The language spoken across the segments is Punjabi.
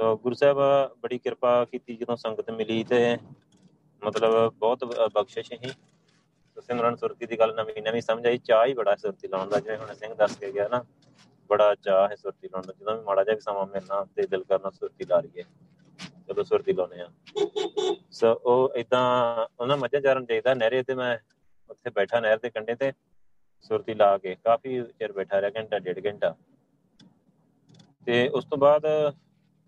ਸੋ ਗੁਰੂ ਸਾਹਿਬ, ਬੜੀ ਕਿਰਪਾ ਕੀਤੀ ਜਦੋਂ ਸੰਗਤ ਮਿਲੀ ਤੇ ਮਤਲਬ ਬਹੁਤ ਬਖਸ਼ਿਸ਼ ਹੀ ਸਿਮਰਨ ਸੁਰਤੀ ਦੀ ਗੱਲ ਨਵੀਂ ਨਵੀਂ ਸਮਝ ਆਈ। ਚਾਹ ਹੀ ਬੜਾ ਸੁਰਤੀ ਲਾਉਣ ਦਾ। ਜਿਵੇਂ ਹੁਣ ਸਿੰਘ ਦੱਸ ਕੇ ਗਿਆ ਨਾ, ਬੜਾ ਚਾਹ ਹੈ ਸੁਰਤੀ ਲਾਉਣ ਦਾ। ਜਦੋਂ ਵੀ ਮਾੜਾ ਜਿਹਾ ਸਮਾਂ ਮਿਲਣਾ ਤੇ ਦਿਲ ਕਰਨਾ ਸੁਰਤੀ ਲਾ ਲਈਏ, ਜਦੋਂ ਸੁਰਤੀ ਲਾਉਨੇ ਆ ਸੋ ਉਹ ਇਦਾਂ ਉਹਨਾਂ ਮੱਝਾਂ ਚਾਰਨ ਜਾਈਦਾ ਨਹਿਰੇ ਤੇ ਮੈਂ ਉੱਥੇ ਬੈਠਾ ਨਹਿਰ ਦੇ ਕੰਢੇ ਤੇ, ਸੁਰਤੀ ਲਾ ਕੇ ਕਾਫੀ ਚਿਰ ਬੈਠਾ ਰਿਹਾ, ਘੰਟਾ, ਡੇਢ ਘੰਟਾ। ਤੇ ਉਸ ਤੋਂ ਬਾਅਦ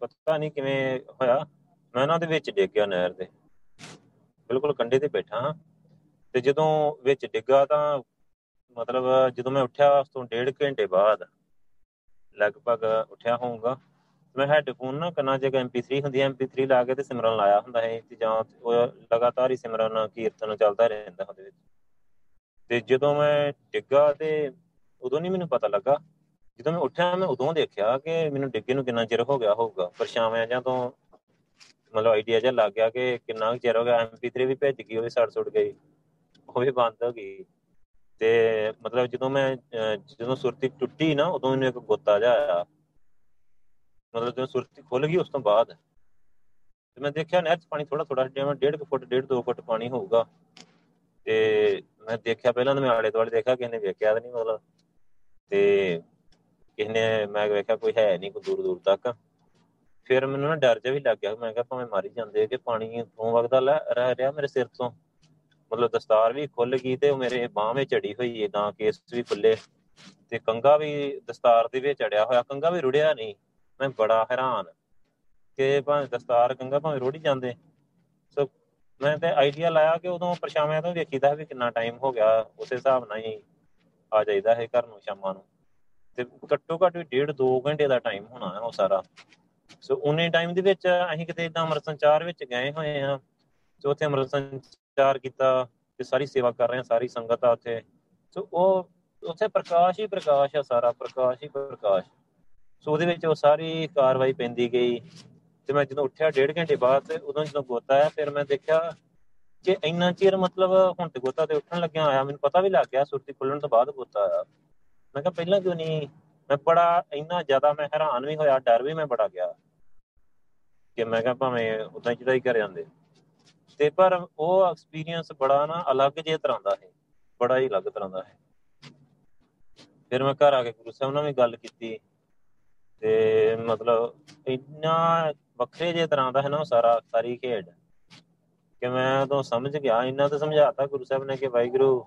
ਪਤਾ ਨਹੀਂ ਕਿਵੇਂ ਹੋਇਆ। ਮੈਂ ਉਹਨਾਂ ਦੇ ਵਿੱਚ ਡਿੱਗ ਗਿਆ ਨਹਿਰ ਦੇ। ਬਿਲਕੁਲ ਕੰਢੇ ਤੇ ਬੈਠਾ ਤੇ ਜਦੋਂ ਵਿੱਚ ਡਿੱਗਾ ਤਾਂ ਮਤਲਬ ਜਦੋਂ ਮੈਂ ਉੱਠਿਆ ਉਸ ਤੋਂ ਡੇਢ ਘੰਟੇ ਬਾਅਦ ਲਗਭਗ ਉੱਠਿਆ ਹੋਊਗਾ। ਮੈਂ ਹੈੱਡਫੋਨ ਨਾ ਕੰਨਾਂ 'ਚ MP3 ਹੁੰਦੀ ਹੈ MP3 ਲਾ ਕੇ ਤੇ ਸਿਮਰਨ ਲਾਇਆ ਹੁੰਦਾ ਹੈ ਤੇ ਜਾਂ ਉਹ ਲਗਾਤਾਰ ਹੀ ਸਿਮਰਨ ਕੀਰਤਨ ਚੱਲਦਾ ਰਹਿੰਦਾ ਉਹਦੇ ਵਿੱਚ। ਤੇ ਜਦੋਂ ਮੈਂ ਡਿੱਗਾ ਤੇ ਉਦੋਂ ਨਹੀਂ ਮੈਨੂੰ ਪਤਾ ਲੱਗਾ ਜਦੋਂ ਮੈਂ ਉੱਠਿਆ, ਮੈਂ ਉਦੋਂ ਦੇਖਿਆ ਕਿ ਮੈਨੂੰ ਡਿੱਗੇ ਨੂੰ ਕਿੰਨਾ ਚਿਰ ਹੋ ਗਿਆ ਹੋਊਗਾ। ਪਰਛਾਵਿਆਂ ਜਾਂ ਤੋਂ ਮਤਲਬ ਆਈਡੀਆ ਜਿਹਾ ਲੱਗ ਗਿਆ ਕਿ ਕਿੰਨਾ ਚਿਰ ਹੋ ਗਿਆ MP3 ਵੀ ਭੇਜ ਗਈ ਉਹ ਵੀ ਸੜ ਸੁੜ ਗਈ, ਉਹ ਵੀ ਬੰਦ ਹੋ ਗਈ। ਤੇ ਮਤਲਬ ਜਦੋਂ ਮੈਂ ਜਦੋਂ ਸੁਰਤੀ ਟੁੱਟੀ ਨਾ, ਉਦੋਂ ਮੈਨੂੰ ਇੱਕ ਗੋਤਾ ਜਿਹਾ ਆਇਆ। ਮਤਲਬ ਜਦੋਂ ਸੁਰਤੀ ਖੁੱਲ ਗਈ ਉਸ ਤੋਂ ਬਾਅਦ। ਤੇ ਮੈਂ ਦੇਖਿਆ ਨਹਿਰ 'ਚ ਪਾਣੀ ਥੋੜਾ ਥੋੜਾ ਜਿਵੇਂ 1.5 ਫੁੱਟ 1.5 2 ਫੁੱਟ ਪਾਣੀ ਹੋਊਗਾ। ਤੇ ਮੈਂ ਦੇਖਿਆ ਪਹਿਲਾਂ ਤਾਂ ਮੈਂ ਆਲੇ ਦੁਆਲੇ ਦੇਖਿਆ, ਕਿਸੇ ਨੇ ਵੇਖਿਆ ਤਾਂ ਨਹੀਂ ਮਤਲਬ। ਤੇ ਕਿਸੇ ਨੇ ਮੈਂ ਵੇਖਿਆ ਕੋਈ ਹੈ ਨਹੀਂ ਕੋਈ ਦੂਰ ਦੂਰ ਤੱਕ। ਫਿਰ ਮੈਨੂੰ ਨਾ ਡਰ ਜਿਹਾ ਵੀ ਲੱਗ ਗਿਆ, ਮੈਂ ਕਿਹਾ ਭਾਵੇਂ ਮਾਰੀ ਜਾਂਦੇ ਕਿ ਪਾਣੀ ਤੋਂ ਵਗਦਾ ਰਹਿ ਰਿਹਾ ਮੇਰੇ ਸਿਰ ਤੋਂ। ਮਤਲਬ ਦਸਤਾਰ ਵੀ ਖੁੱਲ ਗਈ ਤੇ ਮੇਰੇ ਬਾਹ ਵਿੱਚ ਚੜੀ ਹੋਈ ਏਦਾਂ ਕੇਸ ਵੀ ਖੁੱਲੇ ਤੇ ਕੰਗਾ ਵੀ ਦਸਤਾਰ ਦੇ ਵਿੱਚ ਚੜਿਆ ਹੋਇਆ ਕੰਗਾ ਵੀ ਰੁੜਿਆ ਨਹੀਂ ਮੈਂ ਬੜਾ ਹੈਰਾਨ ਕਿ ਭਾਵੇਂ ਦਸਤਾਰ ਕੰਗਾ ਭਾਵੇਂ ਰੁੜ ਜਾਂਦੇ। ਸੋ ਮੈਂ ਤੇ ਆਈਡੀਆ ਲਾਇਆ ਕਿ ਉਦੋਂ ਪਰਛਾਵਿਆਂ ਤੋਂ ਵੇਖੀਦਾ ਵੀ ਕਿੰਨਾ ਟਾਈਮ ਹੋ ਗਿਆ, ਉਸੇ ਹਿਸਾਬ ਨਾਲ ਹੀ ਆ ਜਾਈਦਾ ਹੈ ਘਰ ਨੂੰ ਸ਼ਾਮਾਂ ਨੂੰ। ਤੇ ਘੱਟੋ ਘੱਟ ਵੀ ਡੇਢ 2 ਘੰਟੇ ਦਾ ਟਾਈਮ ਹੋਣਾ ਹੈ ਉਹ ਸਾਰਾ। ਸੋ ਉਹਨੇ ਟਾਈਮ ਦੇ ਵਿੱਚ ਅਸੀਂ ਕਿਤੇ ਇਦਾਂ ਅੰਮ੍ਰਿਤ ਸੰਚਾਰ ਵਿੱਚ ਗਏ ਹੋਏ ਆ ਤੇ ਉੱਥੇ ਅੰਮ੍ਰਿਤ ਸੰਚਾਰ ਕੀਤਾ ਤੇ ਸਾਰੀ ਸੇਵਾ ਕਰ ਰਹੇ ਆ ਸਾਰੀ ਸੰਗਤ ਆ ਉੱਥੇ। ਸੋ ਉਹ ਉੱਥੇ ਪ੍ਰਕਾਸ਼ ਹੀ ਪ੍ਰਕਾਸ਼ ਆ ਸਾਰਾ, ਪ੍ਰਕਾਸ਼ ਹੀ ਪ੍ਰਕਾਸ਼। ਸੋ ਉਹਦੇ ਵਿੱਚ ਉਹ ਸਾਰੀ ਕਾਰਵਾਈ ਪੈਂਦੀ ਗਈ ਤੇ ਮੈਂ ਜਦੋਂ ਉੱਠਿਆ ਡੇਢ ਘੰਟੇ ਬਾਅਦ ਤੇ ਉਦੋਂ ਜਦੋਂ ਗੋਤਾ ਆਇਆ, ਫਿਰ ਮੈਂ ਦੇਖਿਆ ਕਿ ਇੰਨਾ ਚਿਰ ਮਤਲਬ ਹੁਣ ਤੇ ਗੋਤਾ ਤੇ ਉੱਠਣ ਲੱਗਿਆ ਆਇਆ ਮੈਨੂੰ ਪਤਾ ਵੀ ਲੱਗ ਗਿਆ ਸੁਰਤੀ ਖੁੱਲਣ ਤੋਂ ਬਾਅਦ ਗੋਤਾ ਆਇਆ। ਮੈਂ ਕਿਹਾ ਪਹਿਲਾਂ ਕਿਉਂ ਨਹੀਂ? ਮੈਂ ਬੜਾ ਇੰਨਾ ਜ਼ਿਆਦਾ ਮੈਂ ਹੈਰਾਨ ਵੀ ਹੋਇਆ, ਡਰ ਵੀ ਮੈਂ ਬੜਾ ਗਿਆ ਕਿ ਮੈਂ ਕਿਹਾ ਭਾਵੇਂ ਉਦਾਂ ਹੀ ਕਰ ਜਾਂਦੇ ਤੇ ਪਰ ਉਹ ਐਕਸਪੀਰੀਅੰਸ ਬੜਾ ਨਾ ਅਲੱਗ ਜੇ ਤਰ੍ਹਾਂ ਦਾ ਹੈ ਬੜਾ ਹੀ ਅਲੱਗ ਤਰ੍ਹਾਂ ਦਾ ਹੈ ਫਿਰ ਮੈਂ ਘਰ ਆ ਕੇ ਗੁਰੂ ਸਾਹਿਬ ਨਾਲ ਵੀ ਗੱਲ ਕੀਤੀ ਤੇ ਮਤਲਬ ਇੰਨਾ ਵੱਖਰੇ ਜੇ ਤਰ੍ਹਾਂ ਦਾ ਹੈ ਨਾ ਸਾਰਾ, ਸਾਰੀ ਖੇਡ ਕਿ ਮੈਂ ਤਾਂ ਸਮਝ ਗਿਆ, ਇੰਨਾ ਤਾਂ ਸਮਝਾਤਾ ਗੁਰੂ ਸਾਹਿਬ ਨੇ ਕਿ ਵਾਹਿਗੁਰੂ,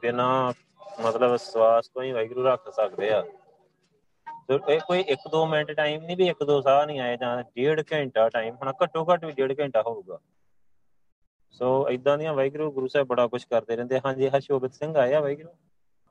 ਬਿਨਾ ਮਤਲਬ ਸਵਾਸ ਤੋਂ ਹੀ ਵਾਹਿਗੁਰੂ ਰੱਖ ਸਕਦੇ ਆ। ਤੇ ਇਹ ਕੋਈ 1-2 ਮਿੰਟ ਟਾਈਮ ਨਹੀਂ ਵੀ 1-2 ਸਾਹ ਨਹੀਂ ਆਏ ਜਾਂ ਡੇਢ ਘੰਟਾ ਟਾਈਮ ਹੁਣ ਘੱਟੋ ਘੱਟ ਵੀ ਡੇਢ ਘੰਟਾ ਹੋਊਗਾ। ਸੋ ਇਦਾਂ ਦੀਆਂ ਵਾਹਿਗੁਰੂ, ਗੁਰੂ ਸਾਹਿਬ ਬੜਾ ਕੁਝ ਕਰਦੇ ਰਹਿੰਦੇ ਹਾਂਜੀ ਹਸ਼ੋਬਤ ਸਿੰਘ ਆਇਆ ਵਾਹਿਗੁਰੂ?